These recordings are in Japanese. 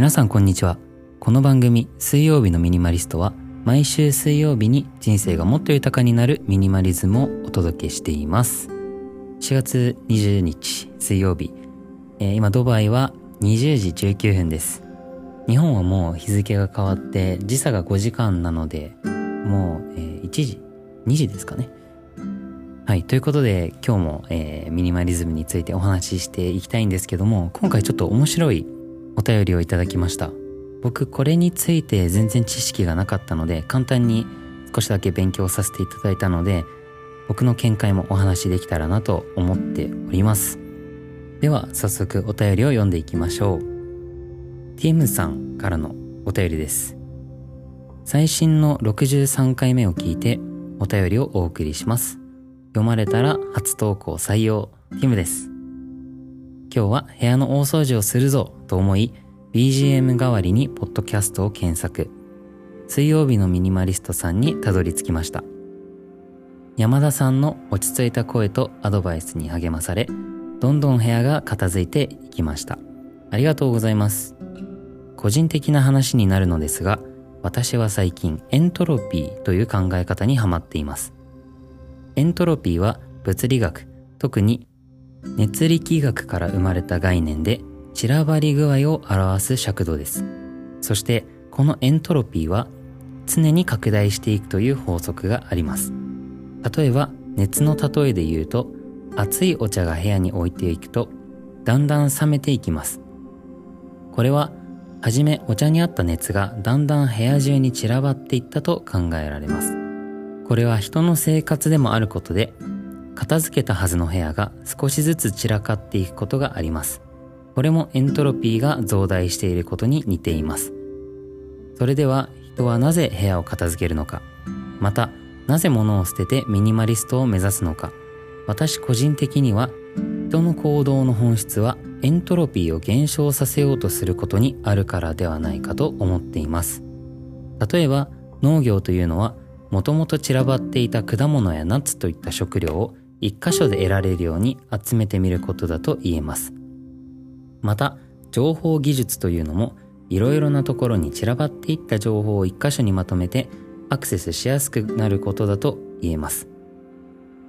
皆さんこんにちは。この番組水曜日のミニマリストは毎週水曜日に人生がもっと豊かになるミニマリズムをお届けしています。4月20日水曜日、えー、今ドバイは20時19分です。日本はもう日付が変わって時差が5時間なのでもう、えー、1時2時ですかね。はい。ということで、今日も、えー、ミニマリズムについてお話ししていきたいんですけども、今回ちょっと面白いお便りをいただきました。僕、これについて全然知識がなかったので、簡単に少しだけ勉強させていただいたので、僕の見解もお話しできたらなと思っております。では、早速お便りを読んでいきましょう。ティムさんからのお便りです。最新の63回目を聞いてお便りをお送りします。読まれたら初投稿採用、ティムです。今日は部屋の大掃除をするぞと思い、BGM 代わりにポッドキャストを検索。水曜日のミニマリストさんにたどり着きました。山田さんの落ち着いた声とアドバイスに励まされ、どんどん部屋が片付いていきました。ありがとうございます。個人的な話になるのですが、私は最近エントロピーという考え方にハマっています。エントロピーは物理学、特に熱力学から生まれた概念で散らばり具合を表す尺度です。そしてこのエントロピーは常に拡大していくという法則があります。例えば熱の例えで言うと熱いお茶が部屋に置いていくとだんだん冷めていきます。これははじめお茶にあった熱がだんだん部屋中に散らばっていったと考えられます。これは人の生活でもあることで片付けたはずの部屋が少しずつ散らかっていくことがあります。これもエントロピーが増大していることに似ています。それでは人はなぜ部屋を片付けるのか、またなぜ物を捨ててミニマリストを目指すのか、私個人的には人の行動の本質はエントロピーを減少させようとすることにあるからではないかと思っています。例えば農業というのはもともと散らばっていた果物やナッツといった食料を一箇所で得られるように集めてみることだと言えます。また、情報技術というのもいろいろなところに散らばっていった情報を一箇所にまとめてアクセスしやすくなることだと言えます。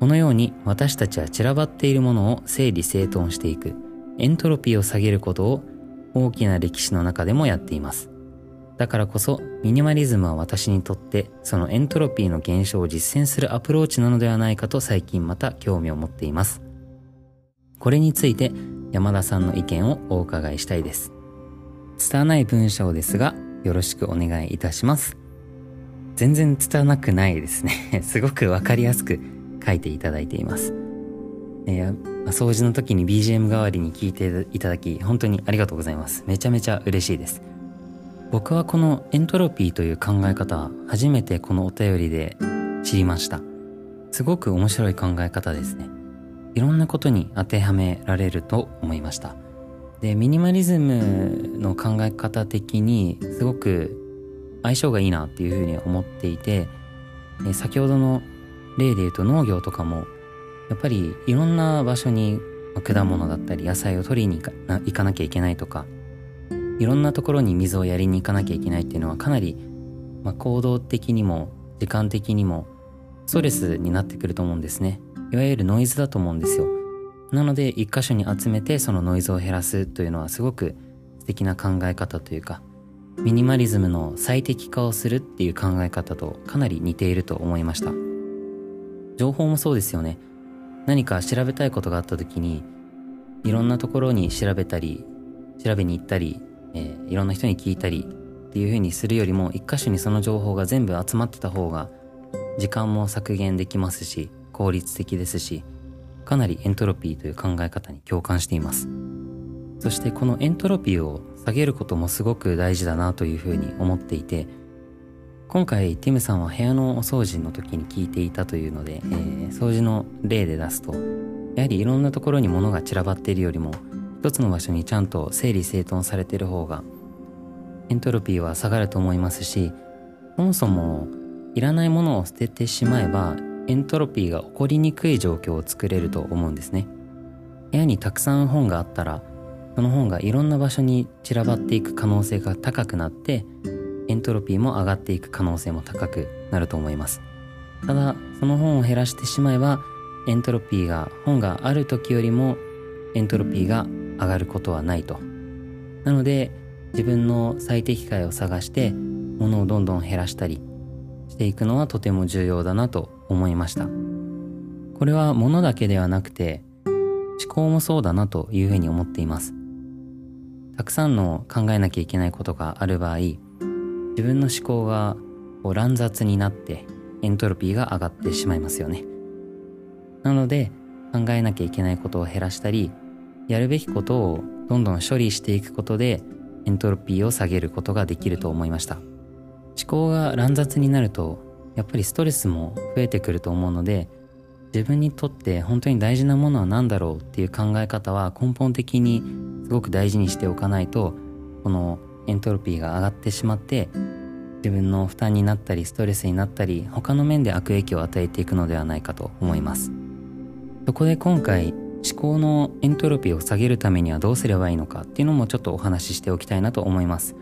このように私たちは散らばっているものを整理整頓していくエントロピーを下げることを大きな歴史の中でもやっています。だからこそミニマリズムは私にとってそのエントロピーの減少を実践するアプローチなのではないかと最近また興味を持っています。これについて山田さんの意見をお伺いしたいです。拙い文章ですがよろしくお願いいたします。全然拙くないですね。すごくわかりやすく書いていただいています。えー、掃除の時に BGM 代わりに聞いていただき本当にありがとうございます。めちゃめちゃ嬉しいです。僕はこのエントロピーという考え方初めてこのお便りで知りました。すごく面白い考え方ですね。いろんなことに当てはめられると思いました。でミニマリズムの考え方的にすごく相性がいいなっていうふうに思っていて先ほどの例で言うと農業とかもやっぱりいろんな場所に果物だったり野菜を取りに行かなきゃいけないとかいろんなところに水をやりに行かなきゃいけないっていうのはかなり、まあ、行動的にも時間的にもストレスになってくると思うんですね。いわゆるノイズだと思うんですよ。なので一箇所に集めてそのノイズを減らすというのはすごく素敵な考え方というかミニマリズムの最適化をするっていう考え方とかなり似ていると思いました。情報もそうですよね。何か調べたいことがあった時にいろんなところに調べたり調べに行ったりえー、いろんな人に聞いたりっていう風にするよりも一箇所にその情報が全部集まってた方が時間も削減できますし効率的ですしかなりエントロピーという考え方に共感しています。そしてこのエントロピーを下げることもすごく大事だなというふうに思っていて今回ティムさんは部屋のお掃除の時に聞いていたというので、えー、掃除の例で出すとやはりいろんなところに物が散らばっているよりも一つの場所にちゃんと整理整頓されてる方がエントロピーは下がると思いますしそもそもいらないものを捨ててしまえばエントロピーが起こりにくい状況を作れると思うんですね。部屋にたくさん本があったらその本がいろんな場所に散らばっていく可能性が高くなってエントロピーも上がっていく可能性も高くなると思います。ただその本を減らしてしまえばエントロピーが本がある時よりもエントロピーが上がることはないと。なので自分の最適解を探して物をどんどん減らしたりしていくのはとても重要だなと思いました。これは物だけではなくて思考もそうだなというふうに思っています。たくさんの考えなきゃいけないことがある場合自分の思考がこう乱雑になってエントロピーが上がってしまいますよね。なので考えなきゃいけないことを減らしたりやるべきことをどんどん処理していくことでエントロピーを下げることができると思いました。思考が乱雑になるとやっぱりストレスも増えてくると思うので自分にとって本当に大事なものは何だろうっていう考え方は根本的にすごく大事にしておかないとこのエントロピーが上がってしまって自分の負担になったりストレスになったり他の面で悪影響を与えていくのではないかと思います。そこで今回思考のエントロピーを下げるためにはどうすればいいのかっていうのもちょっとお話ししておきたいなと思います。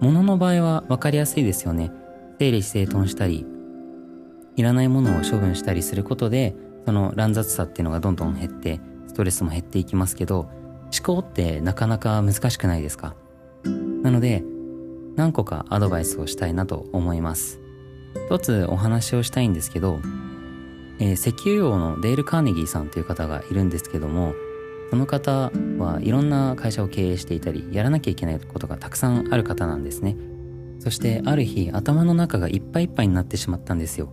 物の場合は分かりやすいですよね。整理整頓したりいらないものを処分したりすることでその乱雑さっていうのがどんどん減ってストレスも減っていきますけど思考ってなかなか難しくないですか？なので何個かアドバイスをしたいなと思います。一つお話をしたいんですけどえー、石油王のデール・カーネギーさんという方がいるんですけどもその方はいろんな会社を経営していたりやらなきゃいけないことがたくさんある方なんですね。そしてある日頭の中がいっぱいいっぱいになってしまったんですよ。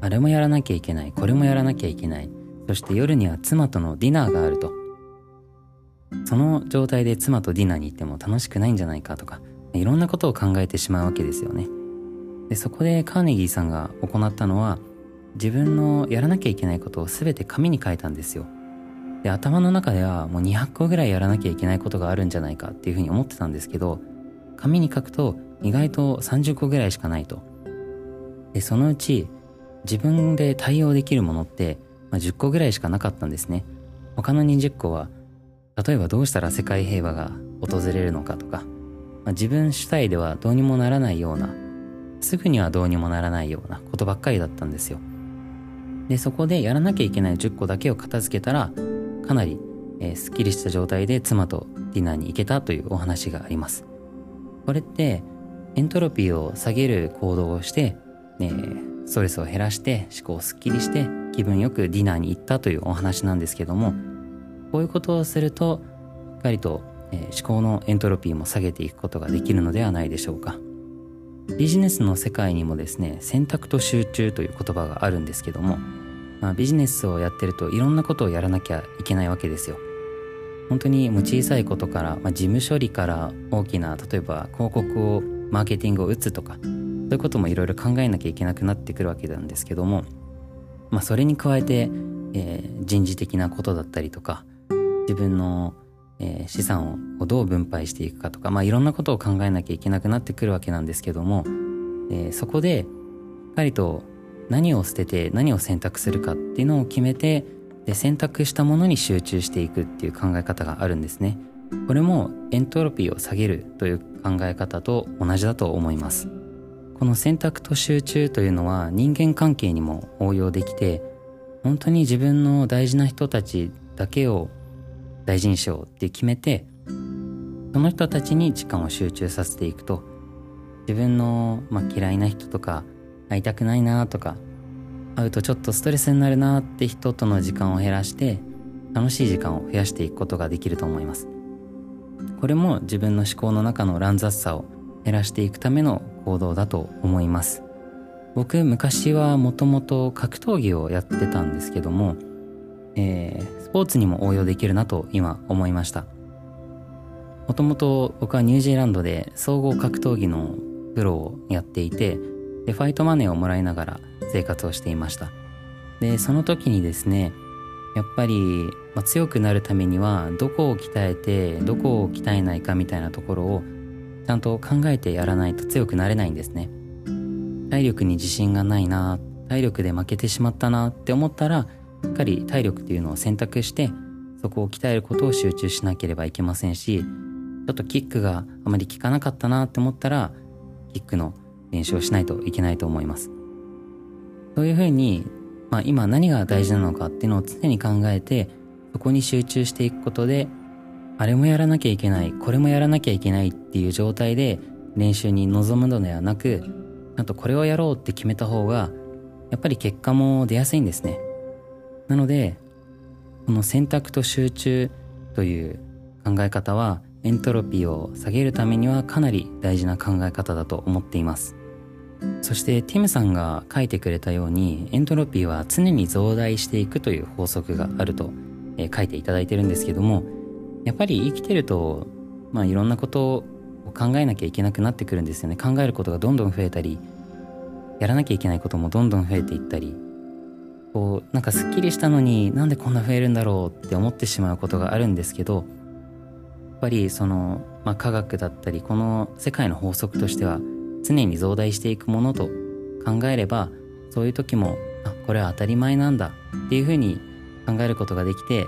あれもやらなきゃいけないこれもやらなきゃいけない。そして夜には妻とのディナーがあると。その状態で妻とディナーに行っても楽しくないんじゃないかとかいろんなことを考えてしまうわけですよね。でそこでカーネギーさんが行ったのは自分のやらなきゃいけないことを全て紙に書いたんですよ。で頭の中ではもう200個ぐらいやらなきゃいけないことがあるんじゃないかっていうふうに思ってたんですけど紙に書くと意外と30個ぐらいしかないと。でそのうち自分で対応できるものって、まあ、10個ぐらいしかなかったんですね。他の20個は例えばどうしたら世界平和が訪れるのかとか、まあ、自分主体ではどうにもならないようなすぐにはどうにもならないようなことばっかりだったんですよ。でそこでやらなきゃいけない10個だけを片付けたらかなり、えー、すっきりした状態で妻とディナーに行けたというお話があります。これってエントロピーを下げる行動をして、ね、ストレスを減らして思考をすっきりして気分よくディナーに行ったというお話なんですけどもこういうことをするとしっかりと、えー、思考のエントロピーも下げていくことができるのではないでしょうか。ビジネスの世界にもですね選択と集中という言葉があるんですけどもまあ、ビジネスをやってるといろんなことをやらなきゃいけないわけですよ。本当にもう小さいことから、まあ、事務処理から大きな例えば広告をマーケティングを打つとかそういうこともいろいろ考えなきゃいけなくなってくるわけなんですけども、まあ、それに加えて、えー、人事的なことだったりとか自分の、えー、資産をどう分配していくかとか、まあ、いろんなことを考えなきゃいけなくなってくるわけなんですけども、えー、そこでしっかりと何を捨てて何を選択するかっていうのを決めてで選択したものに集中していくっていう考え方があるんですね。これもエントロピーを下げるという考え方と同じだと思います。この選択と集中というのは人間関係にも応用できて本当に自分の大事な人たちだけを大事にしようって決めてその人たちに時間を集中させていくと自分の、まあ、嫌いな人とか会いたくないなとか会うとちょっとストレスになるなって人との時間を減らして楽しい時間を増やしていくことができると思います。これも自分の思考の中の乱雑さを減らしていくための行動だと思います。僕昔はもともと格闘技をやってたんですけども、えー、スポーツにも応用できるなと今思いました。もともと僕はニュージーランドで総合格闘技のプロをやっていてでファイトマネーをもらいながら生活をしていました。でその時にですねやっぱり、まあ、強くなるためにはどこを鍛えてどこを鍛えないかみたいなところをちゃんと考えてやらないと強くなれないんですね。体力に自信がないな体力で負けてしまったなって思ったらっかり体力っていうのを選択してそこを鍛えることを集中しなければいけませんしちょっとキックがあまり効かなかったなって思ったらキックの練習をしないといけないと思います。そういうふうに、まあ、今何が大事なのかっていうのを常に考えてそこに集中していくことであれもやらなきゃいけないこれもやらなきゃいけないっていう状態で練習に臨むのではなくあとこれをやろうって決めた方がやっぱり結果も出やすいんですね。なのでこの選択と集中という考え方はエントロピーを下げるためにはかなり大事な考え方だと思っています。そしてティムさんが書いてくれたようにエントロピーは常に増大していくという法則があると、え、書いていただいてるんですけどもやっぱり生きてるとまあいろんなことを考えなきゃいけなくなってくるんですよね。考えることがどんどん増えたりやらなきゃいけないこともどんどん増えていったりこうなんかすっきりしたのになんでこんな増えるんだろうって思ってしまうことがあるんですけどやっぱりその、まあ、科学だったりこの世界の法則としては常に増大していくものと考えればそういう時もあこれは当たり前なんだっていうふうに考えることができて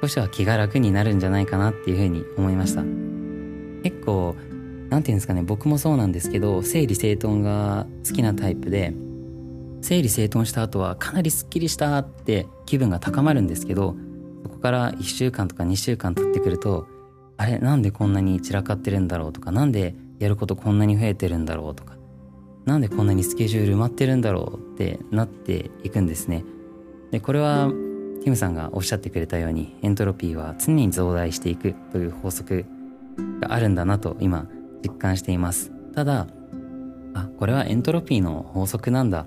少しは気が楽になるんじゃないかなっていうふうに思いました。結構何て言うんですかね僕もそうなんですけど整理整頓が好きなタイプで整理整頓した後はかなりすっきりしたって気分が高まるんですけどそこから1週間とか2週間経ってくるとあれなんでこんなに散らかってるんだろうとか何でやることこんなに増えてるんだろうとかなんでこんなにスケジュール埋まってるんだろうってなっていくんですね。でこれはティムさんがおっしゃってくれたようにエントロピーは常に増大していくという法則があるんだなと今実感しています。ただあこれはエントロピーの法則なんだ。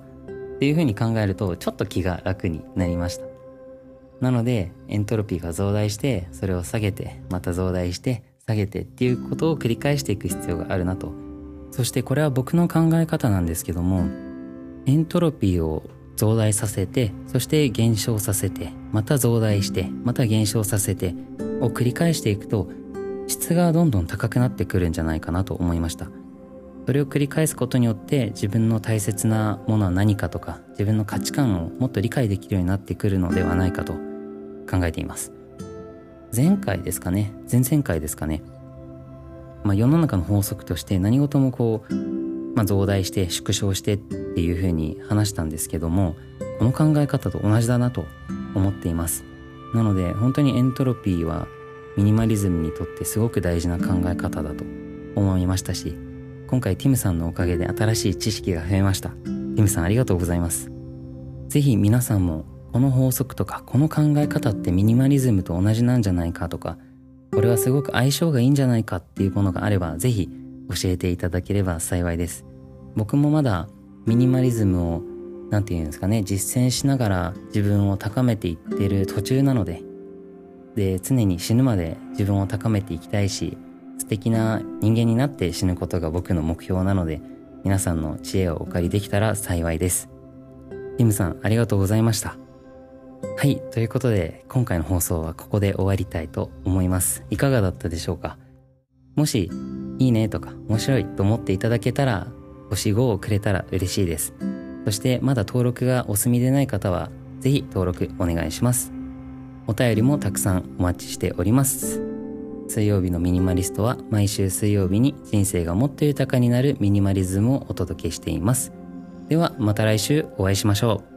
っていうふうに考えるとちょっと気が楽になりました。なのでエントロピーが増大してそれを下げてまた増大して下げてっていうことを繰り返していく必要があるなと。そしてこれは僕の考え方なんですけどもエントロピーを増大させてそして減少させてまた増大してまた減少させてを繰り返していくと質がどんどん高くなってくるんじゃないかなと思いました。それを繰り返すことによって自分の大切なものは何かとか自分の価値観をもっと理解できるようになってくるのではないかと考えています。前回ですかね？前々回ですかね、まあ、世の中の法則として何事もこう、まあ、増大して縮小してっていうふうに話したんですけどもこの考え方と同じだなと思っています。なので本当にエントロピーはミニマリズムにとってすごく大事な考え方だと思いましたし今回ティムさんのおかげで新しい知識が増えました。ティムさんありがとうございます。是非皆さんもこの法則とかこの考え方ってミニマリズムと同じなんじゃないかとかこれはすごく相性がいいんじゃないかっていうものがあれば是非教えていただければ幸いです。僕もまだミニマリズムを何て言うんですかね実践しながら自分を高めていってる途中なのでで常に死ぬまで自分を高めていきたいし素敵な人間になって死ぬことが僕の目標なので皆さんの知恵をお借りできたら幸いです。ティムさんありがとうございました。はい、ということで今回の放送はここで終わりたいと思います。いかがだったでしょうか？もしいいねとか面白いと思っていただけたら星5をくれたら嬉しいです。そしてまだ登録がお済みでない方はぜひ登録お願いします。お便りもたくさんお待ちしております。水曜日のミニマリストは毎週水曜日に人生がもっと豊かになるミニマリズムをお届けしています。ではまた来週お会いしましょう。